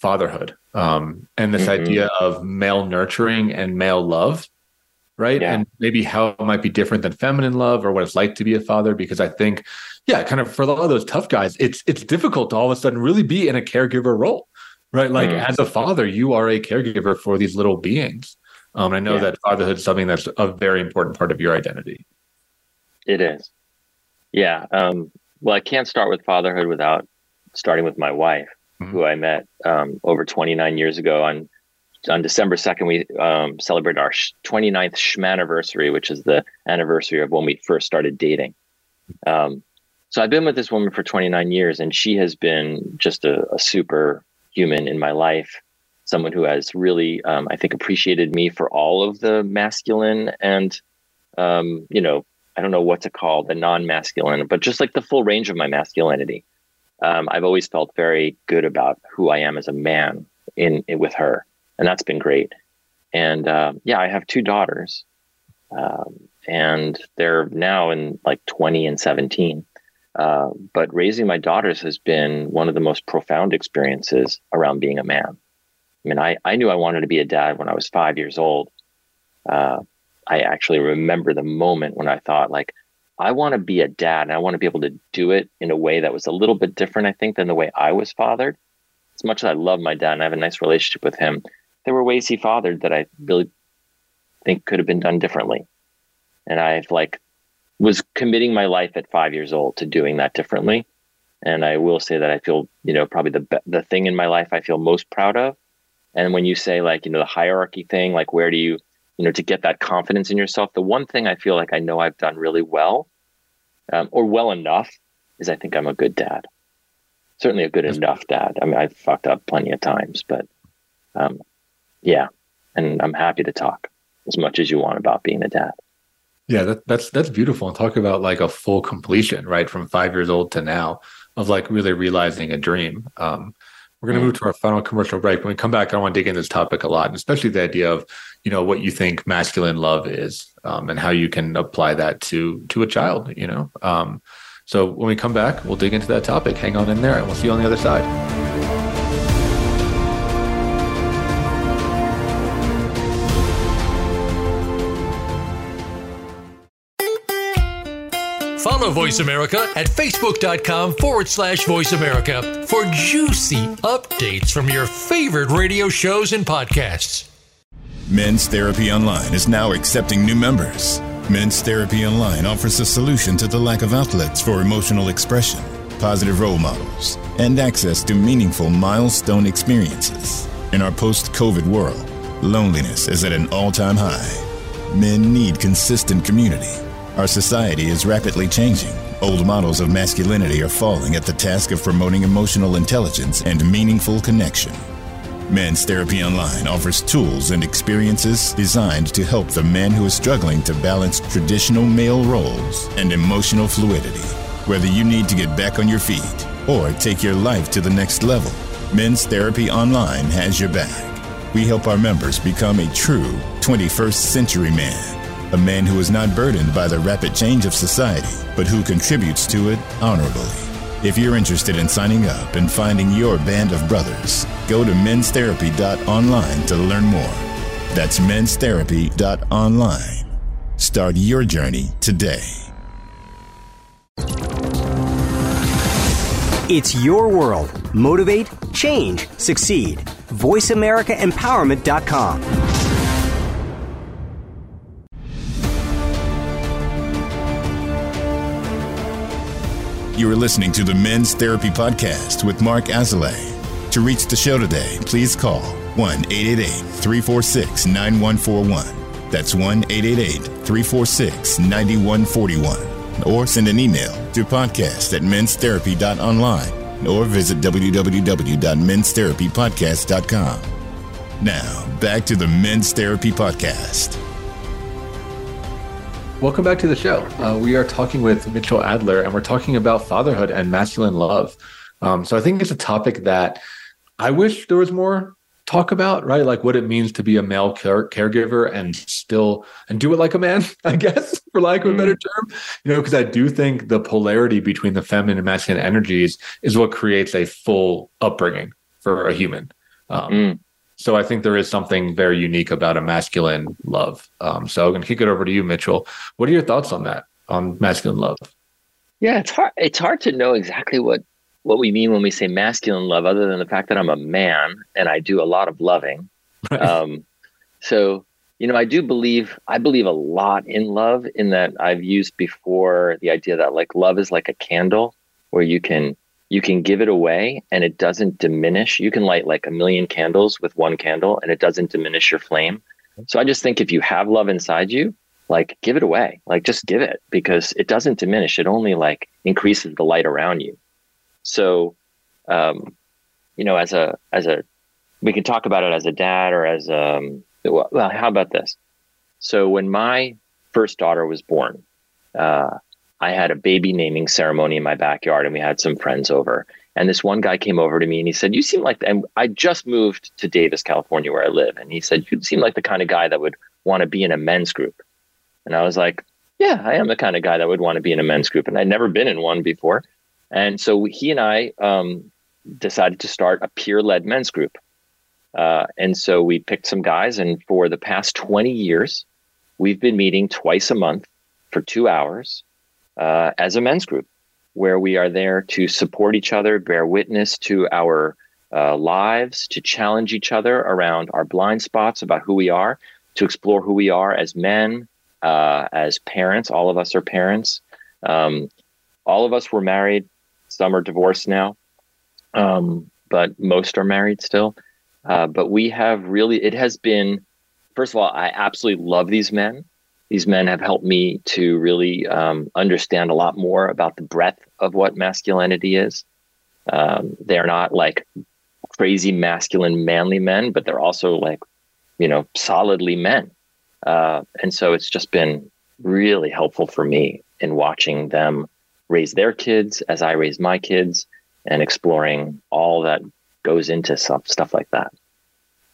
[SPEAKER 2] fatherhood um, and this mm-hmm. idea of male nurturing and male love, right? Yeah. And maybe how it might be different than feminine love or what it's like to be a father. Because I think, yeah, kind of for a lot of those tough guys, it's it's difficult to all of a sudden really be in a caregiver role, right? Like mm-hmm. as a father, you are a caregiver for these little beings. Um, I know yeah. that fatherhood is something that's a very important part of your identity.
[SPEAKER 3] It is. Yeah. Um, well, I can't start with fatherhood without starting with my wife, mm-hmm. who I met um, over 29 years ago. On on December 2nd, we um, celebrated our 29th Schmaniversary, which is the anniversary of when we first started dating. Um, so I've been with this woman for 29 years, and she has been just a, a super human in my life. someone who has really, um, I think, appreciated me for all of the masculine and, um, you know, I don't know what to call the non-masculine, but just like the full range of my masculinity. Um, I've always felt very good about who I am as a man in, in with her, and that's been great. And uh, yeah, I have two daughters, um, and they're now in like 20 and 17. Uh, but raising my daughters has been one of the most profound experiences around being a man. I mean, I, I knew I wanted to be a dad when I was five years old. Uh, I actually remember the moment when I thought, like, I want to be a dad and I want to be able to do it in a way that was a little bit different, I think, than the way I was fathered. As much as I love my dad and I have a nice relationship with him, there were ways he fathered that I really think could have been done differently. And I've like was committing my life at five years old to doing that differently. And I will say that I feel, you know, probably the the thing in my life I feel most proud of. And when you say like, you know, the hierarchy thing, like where do you, you know, to get that confidence in yourself, the one thing I feel like I know I've done really well, um, or well enough, is I think I'm a good dad. Certainly a good enough dad. I mean, I've fucked up plenty of times, but um, yeah, and I'm happy to talk as much as you want about being a dad.
[SPEAKER 2] Yeah, that, that's that's beautiful. And talk about like a full completion, right, from five years old to now, of like really realizing a dream. Um, we're going to move to our final commercial break. When we come back, I want to dig into this topic a lot, and especially the idea of you know what you think masculine love is, um, and how you can apply that to to a child. You know, um, so when we come back, we'll dig into that topic. Hang on in there, and we'll see you on the other side.
[SPEAKER 4] Follow Voice America at facebook.com forward slash voice America for juicy updates from your favorite radio shows and podcasts.
[SPEAKER 1] Men's Therapy Online is now accepting new members. Men's Therapy Online offers a solution to the lack of outlets for emotional expression, positive role models, and access to meaningful milestone experiences. In our post COVID world, loneliness is at an all time high. Men need consistent community our society is rapidly changing. Old models of masculinity are falling at the task of promoting emotional intelligence and meaningful connection. Men's Therapy Online offers tools and experiences designed to help the man who is struggling to balance traditional male roles and emotional fluidity. Whether you need to get back on your feet or take your life to the next level, Men's Therapy Online has your back. We help our members become a true 21st century man a man who is not burdened by the rapid change of society, but who contributes to it honorably. If you're interested in signing up and finding your band of brothers, go to menstherapy.online to learn more. That's menstherapy.online. Start your journey today.
[SPEAKER 6] It's your world. Motivate, change, succeed. VoiceAmericaEmpowerment.com.
[SPEAKER 1] You are listening to the Men's Therapy Podcast with Mark Azoulay. To reach the show today, please call 1 888 346 9141. That's 1 888 346 9141. Or send an email to podcast at menstherapy.online or visit www.menstherapypodcast.com. Now, back to the Men's Therapy Podcast.
[SPEAKER 2] Welcome back to the show. Uh, we are talking with Mitchel Adler, and we're talking about fatherhood and masculine love. Um, so I think it's a topic that I wish there was more talk about, right? Like what it means to be a male care- caregiver and still and do it like a man, <laughs> I guess, for lack of a better mm. term. You know, because I do think the polarity between the feminine and masculine energies is what creates a full upbringing for a human. Um, mm. So I think there is something very unique about a masculine love. Um, so I'm going to kick it over to you, Mitchel. What are your thoughts on that, on masculine love?
[SPEAKER 3] Yeah, it's hard. It's hard to know exactly what what we mean when we say masculine love, other than the fact that I'm a man and I do a lot of loving. Right. Um, so you know, I do believe I believe a lot in love. In that I've used before the idea that like love is like a candle where you can you can give it away and it doesn't diminish. You can light like a million candles with one candle and it doesn't diminish your flame. So I just think if you have love inside you, like give it away. Like just give it because it doesn't diminish. It only like increases the light around you. So um, you know, as a as a we can talk about it as a dad or as um well how about this so when my first daughter was born uh, i had a baby naming ceremony in my backyard and we had some friends over. And this one guy came over to me and he said you seem like and i just moved to davis california where i live. And he said you seem like the kind of guy that would want to be in a men's group. And i was like yeah i am the kind of guy that would want to be in a men's group. And i'd never been in one before. And so he and i um, decided to start a peer-led men's group. Uh, and so we picked some guys, and for the past 20 years, we've been meeting twice a month for two hours uh, as a men's group, where we are there to support each other, bear witness to our uh, lives, to challenge each other around our blind spots about who we are, to explore who we are as men, uh, as parents. All of us are parents. Um, all of us were married. Some are divorced now, um, but most are married still. Uh, but we have really, it has been, first of all, I absolutely love these men. These men have helped me to really um, understand a lot more about the breadth of what masculinity is. Um, they're not like crazy masculine, manly men, but they're also like, you know, solidly men. Uh, and so it's just been really helpful for me in watching them raise their kids as I raise my kids and exploring all that goes into stuff stuff like that.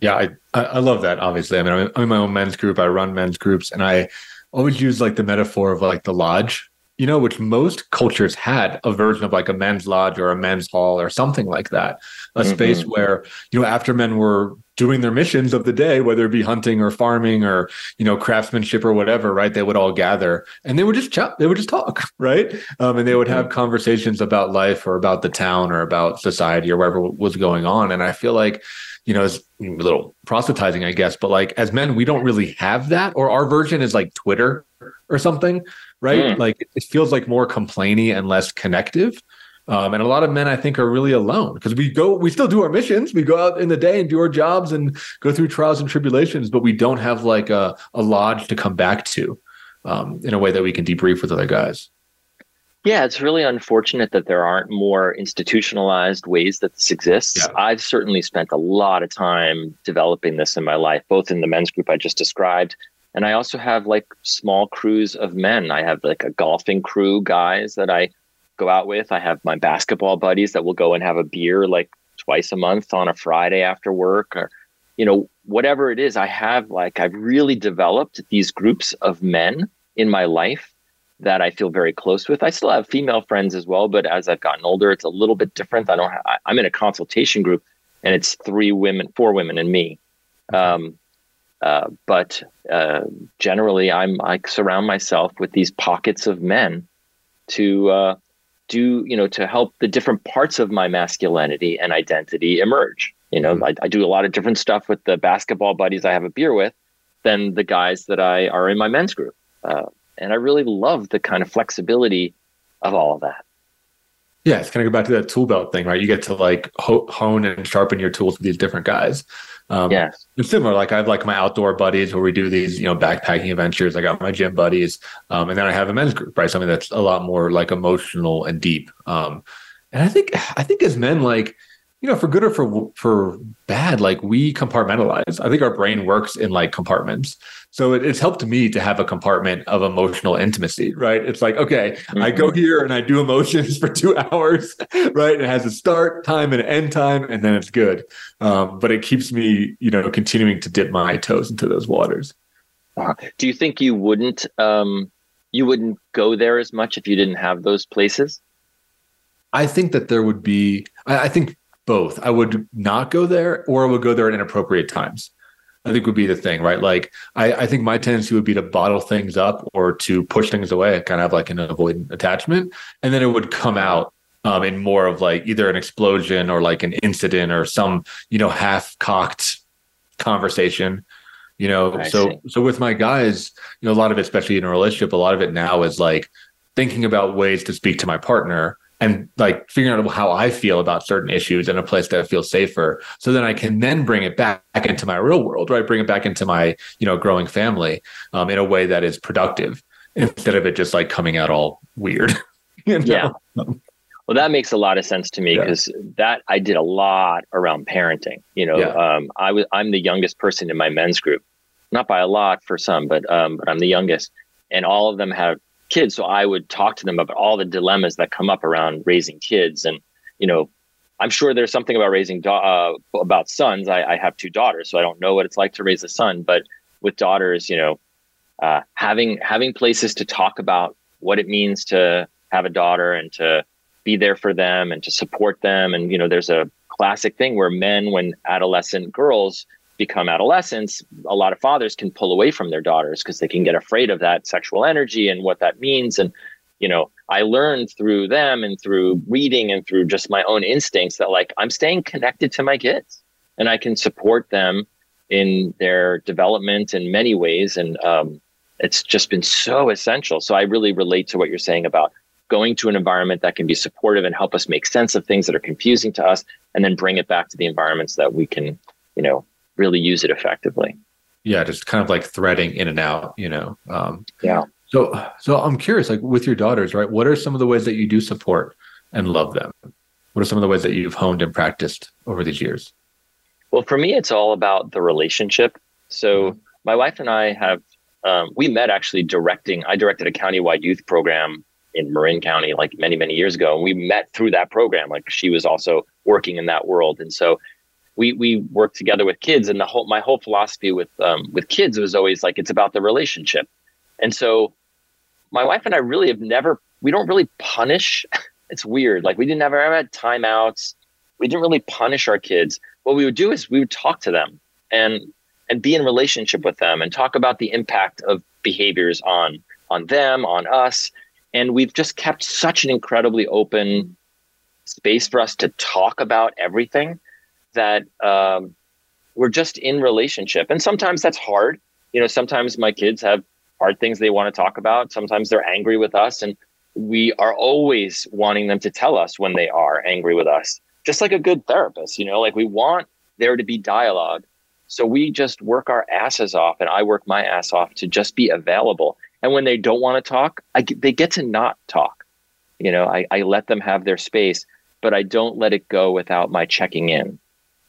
[SPEAKER 2] Yeah, I I love that. Obviously, I mean, I'm in my own men's group. I run men's groups, and I always use like the metaphor of like the lodge, you know, which most cultures had a version of like a men's lodge or a men's hall or something like that. A mm-hmm. space where you know after men were doing their missions of the day, whether it be hunting or farming or you know craftsmanship or whatever, right? They would all gather and they would just chat. They would just talk, <laughs> right? Um, and they would have mm-hmm. conversations about life or about the town or about society or whatever was going on. And I feel like you know, it's a little proselytizing, I guess, but like as men, we don't really have that, or our version is like Twitter or something, right? Mm. Like it feels like more complainy and less connective. Um, and a lot of men, I think, are really alone because we go, we still do our missions. We go out in the day and do our jobs and go through trials and tribulations, but we don't have like a, a lodge to come back to um, in a way that we can debrief with other guys.
[SPEAKER 3] Yeah, it's really unfortunate that there aren't more institutionalized ways that this exists. Yeah. I've certainly spent a lot of time developing this in my life, both in the men's group I just described. And I also have like small crews of men. I have like a golfing crew guys that I go out with. I have my basketball buddies that will go and have a beer like twice a month on a Friday after work or, you know, whatever it is. I have like, I've really developed these groups of men in my life that I feel very close with. I still have female friends as well, but as I've gotten older, it's a little bit different. I don't. Have, I, am in a consultation group, and it's three women, four women, and me. Um, uh, but uh, generally, I'm I surround myself with these pockets of men to uh, do you know to help the different parts of my masculinity and identity emerge. You know, mm-hmm. I, I do a lot of different stuff with the basketball buddies I have a beer with than the guys that I are in my men's group. Uh, and I really love the kind of flexibility of all of that.
[SPEAKER 2] Yeah, it's kind of go back to that tool belt thing, right? You get to like hone and sharpen your tools with these different guys.
[SPEAKER 3] Um, yeah,
[SPEAKER 2] it's similar. Like I have like my outdoor buddies where we do these, you know, backpacking adventures. I got my gym buddies, um, and then I have a men's group, right? Something that's a lot more like emotional and deep. Um, and I think, I think as men, like you know, for good or for for bad, like we compartmentalize. I think our brain works in like compartments. So it, it's helped me to have a compartment of emotional intimacy, right? It's like, okay, mm-hmm. I go mm-hmm. here and I do emotions <laughs> for two hours, right? It has a start time and an end time, and then it's good. Um, but it keeps me, you know, continuing to dip my toes into those waters.
[SPEAKER 3] Uh, do you think you wouldn't um, you wouldn't go there as much if you didn't have those places?
[SPEAKER 2] I think that there would be. I, I think both. I would not go there or I would go there at inappropriate times. I think would be the thing, right? Like I, I think my tendency would be to bottle things up or to push things away, kind of like an avoidant attachment. And then it would come out um, in more of like either an explosion or like an incident or some, you know, half cocked conversation. You know, I so see. so with my guys, you know, a lot of it, especially in a relationship, a lot of it now is like thinking about ways to speak to my partner and like figuring out how I feel about certain issues in a place that feels safer. So then I can then bring it back into my real world, right? Bring it back into my, you know, growing family um, in a way that is productive instead of it just like coming out all weird. <laughs>
[SPEAKER 3] you know? Yeah. Well, that makes a lot of sense to me
[SPEAKER 2] Yeah.
[SPEAKER 3] because that I did a lot around parenting. You know,
[SPEAKER 2] Yeah.
[SPEAKER 3] um, I was I'm the youngest person in my men's group, not by a lot for some, but um, but I'm the youngest, and all of them have kids. So I would talk to them about all the dilemmas that come up around raising kids, and you know, I'm sure there's something about raising da- uh, about sons. I, I have two daughters, so I don't know what it's like to raise a son, but with daughters, you know, uh, having having places to talk about what it means to have a daughter and to be there for them and to support them. And, you know, there's a classic thing where men, when adolescent girls become adolescents, a lot of fathers can pull away from their daughters because they can get afraid of that sexual energy and what that means. And, you know, I learned through them and through reading and through just my own instincts that like I'm staying connected to my kids and I can support them in their development in many ways. And um, it's just been so essential. So I really relate to what you're saying about going to an environment that can be supportive and help us make sense of things that are confusing to us and then bring it back to the environments that we can, you know, really use it effectively.
[SPEAKER 2] Yeah, just kind of like threading in and out, you know. Um,
[SPEAKER 3] Yeah.
[SPEAKER 2] So, so I'm curious, like with your daughters, right? What are some of the ways that you do support and love them? What are some of the ways that you've honed and practiced over these years?
[SPEAKER 3] Well, for me, it's all about the relationship. So my wife and I have, um, we met actually directing, I directed a countywide youth program in Marin County like many, many years ago. And we met through that program. Like she was also working in that world. And so we, we worked together with kids and the whole, my whole philosophy with, um, with kids was always like, it's about the relationship. And so my wife and I really have never, we don't really punish. <laughs> it's weird. Like we didn't ever, have timeouts. We didn't really punish our kids. What we would do is we would talk to them and, and be in relationship with them and talk about the impact of behaviors on, on them, on us. And we've just kept such an incredibly open space for us to talk about everything that um, we're just in relationship. And sometimes that's hard. You know, sometimes my kids have hard things they want to talk about. Sometimes they're angry with us. And we are always wanting them to tell us when they are angry with us, just like a good therapist, you know, like we want there to be dialogue. So we just work our asses off, and I work my ass off to just be available. And when they don't want to talk, I, they get to not talk. You know, I, I let them have their space, but I don't let it go without my checking in.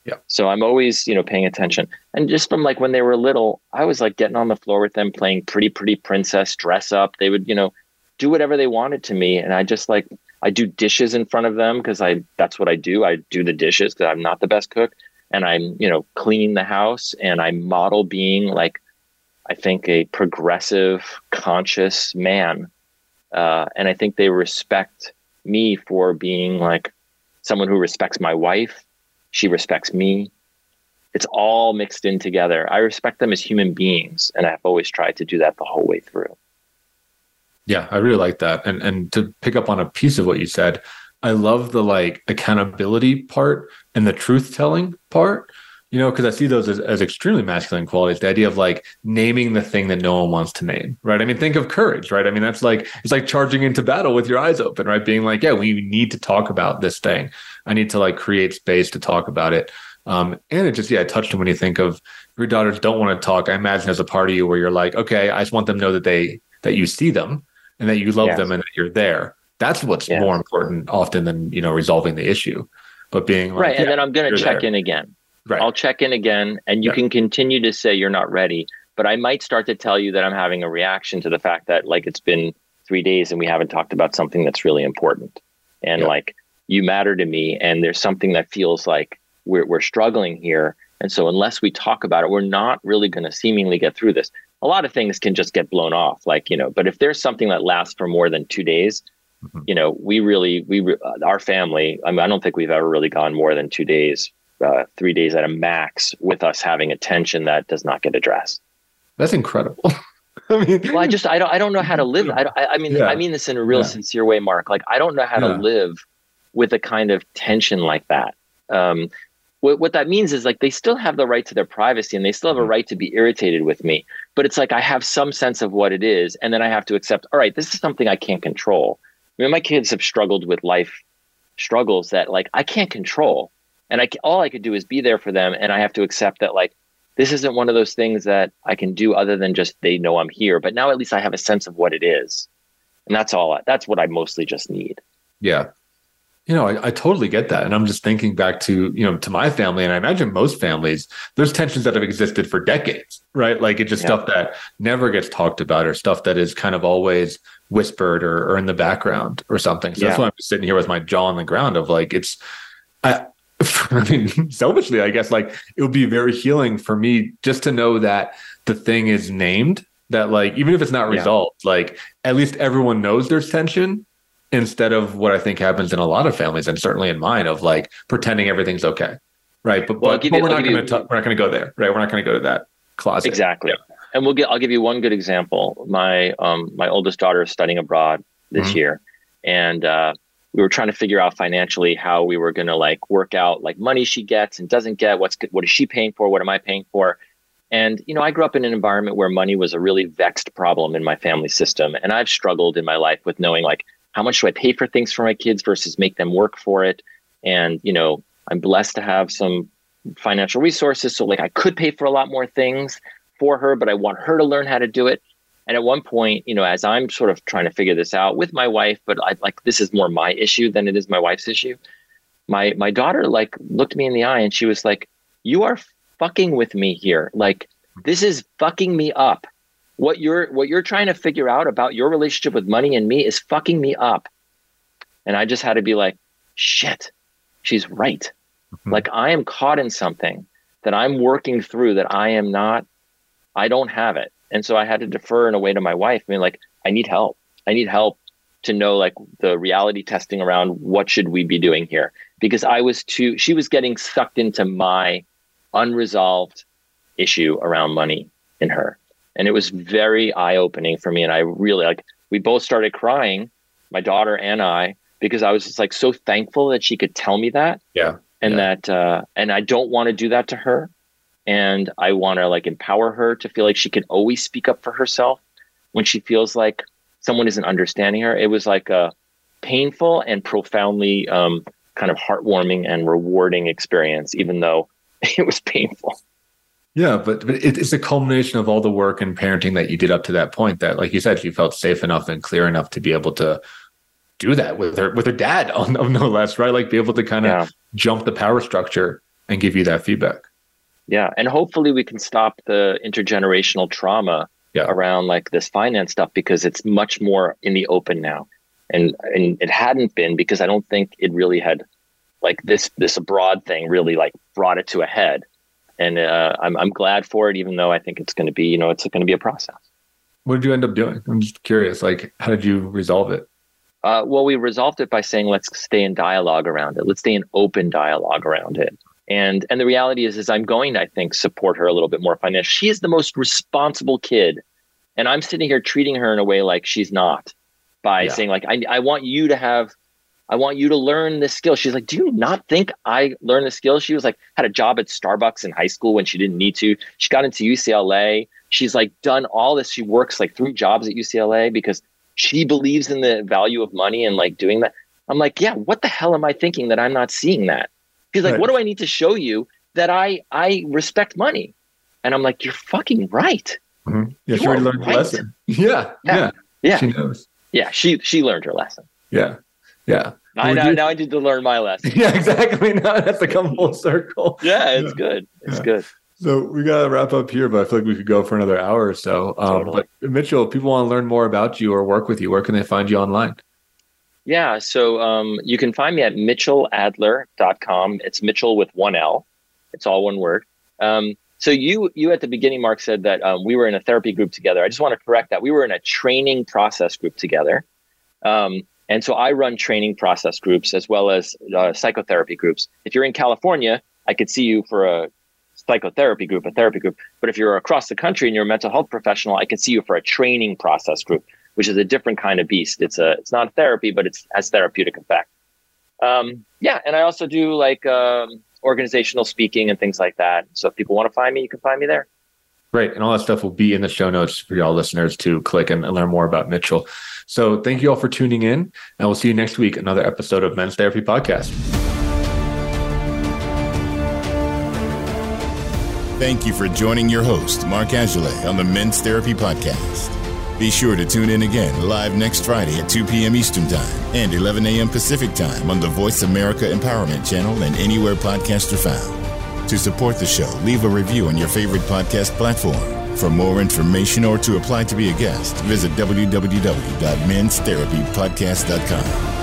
[SPEAKER 2] Yeah.
[SPEAKER 3] So I'm always, you know, paying attention. And just from like when they were little, I was like getting on the floor with them, playing pretty, pretty princess, dress up. They would, you know, do whatever they wanted to me. And I just like, I do dishes in front of them because I, that's what I do. I do the dishes because I'm not the best cook. And I'm, you know, cleaning the house and I model being like, I think a progressive, conscious man. Uh, and I think they respect me for being like someone who respects my wife. She respects me. It's all mixed in together. I respect them as human beings, and I've always tried to do that the whole way through.
[SPEAKER 2] Yeah, I really like that. And and to pick up on a piece of what you said, I love the like accountability part and the truth telling part. You know, because I see those as, as extremely masculine qualities. The idea of like naming the thing that no one wants to name, right? I mean, think of courage, right? I mean, that's like it's like charging into battle with your eyes open, right? Being like, yeah, we need to talk about this thing. I need to like create space to talk about it. Um, and it just yeah, it touched on when you think of your daughters don't want to talk. I imagine as a part of you where you're like, okay, I just want them to know that they that you see them and that you love
[SPEAKER 3] Yes.
[SPEAKER 2] them and that you're there. That's what's
[SPEAKER 3] Yes.
[SPEAKER 2] more important often than you know resolving the issue. But being like,
[SPEAKER 3] right. And then I'm going to check
[SPEAKER 2] there.
[SPEAKER 3] in again.
[SPEAKER 2] Right,
[SPEAKER 3] I'll check in again, and you
[SPEAKER 2] Yeah.
[SPEAKER 3] can continue to say you're not ready. But I might start to tell you that I'm having a reaction to the fact that like it's been three days and we haven't talked about something that's really important. And
[SPEAKER 2] Yeah.
[SPEAKER 3] like you matter to me, and there's something that feels like we're we're struggling here. And so unless we talk about it, we're not really going to seemingly get through this. A lot of things can just get blown off, like you know. But if there's something that lasts for more than two days,
[SPEAKER 2] Mhm.
[SPEAKER 3] you know, we really we our family. I mean, I don't think we've ever really gone more than two days uh, three days at a max with us having attention that does not get addressed.
[SPEAKER 2] that's incredible. <laughs> I mean,
[SPEAKER 3] Well, I just I don't I don't know how to live. I don't, I, I mean
[SPEAKER 2] Yeah.
[SPEAKER 3] I mean this in a real
[SPEAKER 2] Yeah.
[SPEAKER 3] sincere way, Mark. Like I don't know how
[SPEAKER 2] Yeah.
[SPEAKER 3] to live with a kind of tension like that. Um, what what that means is like they still have the right to their privacy and they still have a
[SPEAKER 2] Mhm.
[SPEAKER 3] right to be irritated with me. But it's like I have some sense of what it is, and then I have to accept. All right, this is something I can't control. I mean, my kids have struggled with life struggles that like I can't control, and I all I could do is be there for them, and I have to accept that like this isn't one of those things that I can do other than just they know I'm here. But now at least I have a sense of what it is, and that's all. I, that's what I mostly just need.
[SPEAKER 2] Yeah. You know, I, I, totally get that. And I'm just thinking back to, you know, to my family, and I imagine most families, there's tensions that have existed for decades, right? Like it's just yeah. stuff that never gets talked about or stuff that is kind of always whispered or, or in the background or something. So yeah. that's why I'm sitting here with my jaw on the ground of like, it's, I, <laughs> I mean, selfishly, I guess like it would be very healing for me just to know that the thing is named that like, even if it's not resolved, yeah. like at least everyone knows there's tension instead of what I think happens in a lot of families and certainly in mine of like pretending everything's okay. Right. But, well, but, but we're, not gonna t- we're not going to go there. Right. We're not going to go to that closet.
[SPEAKER 3] Exactly. Yeah. And we'll get, I'll give you one good example. My, um, my oldest daughter is studying abroad this mm-hmm. year and, uh, we were trying to figure out financially how we were going to like work out like money she gets and doesn't get what's what is she paying for what am i paying for and you know i grew up in an environment where money was a really vexed problem in my family system and i've struggled in my life with knowing like how much do I pay for things for my kids versus make them work for it? And, you know, I'm blessed to have some financial resources. So like I could pay for a lot more things for her, but I want her to learn how to do it. And at one point, you know, as I'm sort of trying to figure this out with my wife, but I like this is more my issue than it is my wife's issue. My my daughter like looked me in the eye and she was like, "You are fucking with me here. Like this is fucking me up what you're what you're trying to figure out about your relationship with money and me is fucking me up and i just had to be like shit she's right mm-hmm. like i am caught in something that i'm working through that i am not i don't have it and so i had to defer in a way to my wife i mean like i need help i need help to know like the reality testing around what should we be doing here because i was too she was getting sucked into my unresolved issue around money in her and it was very eye opening for me. And I really like, we both started crying, my daughter and I, because I was just like so thankful that she could tell me that.
[SPEAKER 2] Yeah.
[SPEAKER 3] And
[SPEAKER 2] yeah.
[SPEAKER 3] that, uh, and I don't want to do that to her. And I want to like empower her to feel like she can always speak up for herself when she feels like someone isn't understanding her. It was like a painful and profoundly um, kind of heartwarming and rewarding experience, even though <laughs> it was painful.
[SPEAKER 2] Yeah, but, but it's a culmination of all the work and parenting that you did up to that point. That, like you said, you felt safe enough and clear enough to be able to do that with her with her dad, <laughs> no less, right? Like be able to kind of yeah. jump the power structure and give you that feedback.
[SPEAKER 3] Yeah, and hopefully we can stop the intergenerational trauma yeah. around like this finance stuff because it's much more in the open now, and and it hadn't been because I don't think it really had like this this abroad thing really like brought it to a head and uh, I'm I'm glad for it, even though I think it's going to be you know it's going to be a process.
[SPEAKER 2] What did you end up doing? I'm just curious. Like, how did you resolve it?
[SPEAKER 3] Uh, well, we resolved it by saying let's stay in dialogue around it. Let's stay in open dialogue around it. And and the reality is, is I'm going to I think support her a little bit more financially. She is the most responsible kid, and I'm sitting here treating her in a way like she's not by yeah. saying like I I want you to have I want you to learn this skill. She's like, Do you not think I learned the skill? She was like, had a job at Starbucks in high school when she didn't need to. She got into UCLA. She's like done all this. She works like three jobs at UCLA because she believes in the value of money and like doing that. I'm like, yeah, what the hell am I thinking that I'm not seeing that? She's like, right. what do I need to show you that I I respect money? And I'm like, you're fucking right.
[SPEAKER 2] Mm-hmm. Yeah, you she already learned right. the lesson. <laughs> Yeah, yeah,
[SPEAKER 3] yeah, yeah. She knows. Yeah, she she learned her lesson.
[SPEAKER 2] Yeah. Yeah.
[SPEAKER 3] I know. Now I need to learn my lesson. <laughs>
[SPEAKER 2] yeah, exactly. <laughs> Now it has to come full circle.
[SPEAKER 3] yeah, it's yeah. good. It's yeah. good.
[SPEAKER 2] So we got to wrap up here, but I feel like we could go for another hour or so. Um, totally. But Mitchel, if people want to learn more about you or work with you, where can they find you online?
[SPEAKER 3] Yeah, so um, you can find me at mitcheladler.com. It's Mitchel with one L. It's all one word. Um, so you you at the beginning, Mark said that um, we were in a therapy group together. I just want to correct that. We were in a training process group together. Um, and so I run training process groups as well as uh, psychotherapy groups. If you're in California, I could see you for a psychotherapy group, a therapy group. But if you're across the country and you're a mental health professional, I could see you for a training process group, which is a different kind of beast. It's a it's not a therapy, but it has therapeutic effect. Um, yeah, and I also do like um, organizational speaking and things like that. So if people want to find me, you can find me there.
[SPEAKER 2] Great. And all that stuff will be in the show notes for y'all listeners to click and, and learn more about Mitchel. So thank you all for tuning in, and we'll see you next week, another episode of Men's Therapy Podcast.
[SPEAKER 1] Thank you for joining your host, Mark Azoulay, on the Men's Therapy Podcast. Be sure to tune in again live next Friday at 2 p.m. Eastern Time and 11 a.m. Pacific Time on the Voice America Empowerment Channel and anywhere podcasts are found. To support the show, leave a review on your favorite podcast platform. For more information or to apply to be a guest, visit www.menstherapypodcast.com.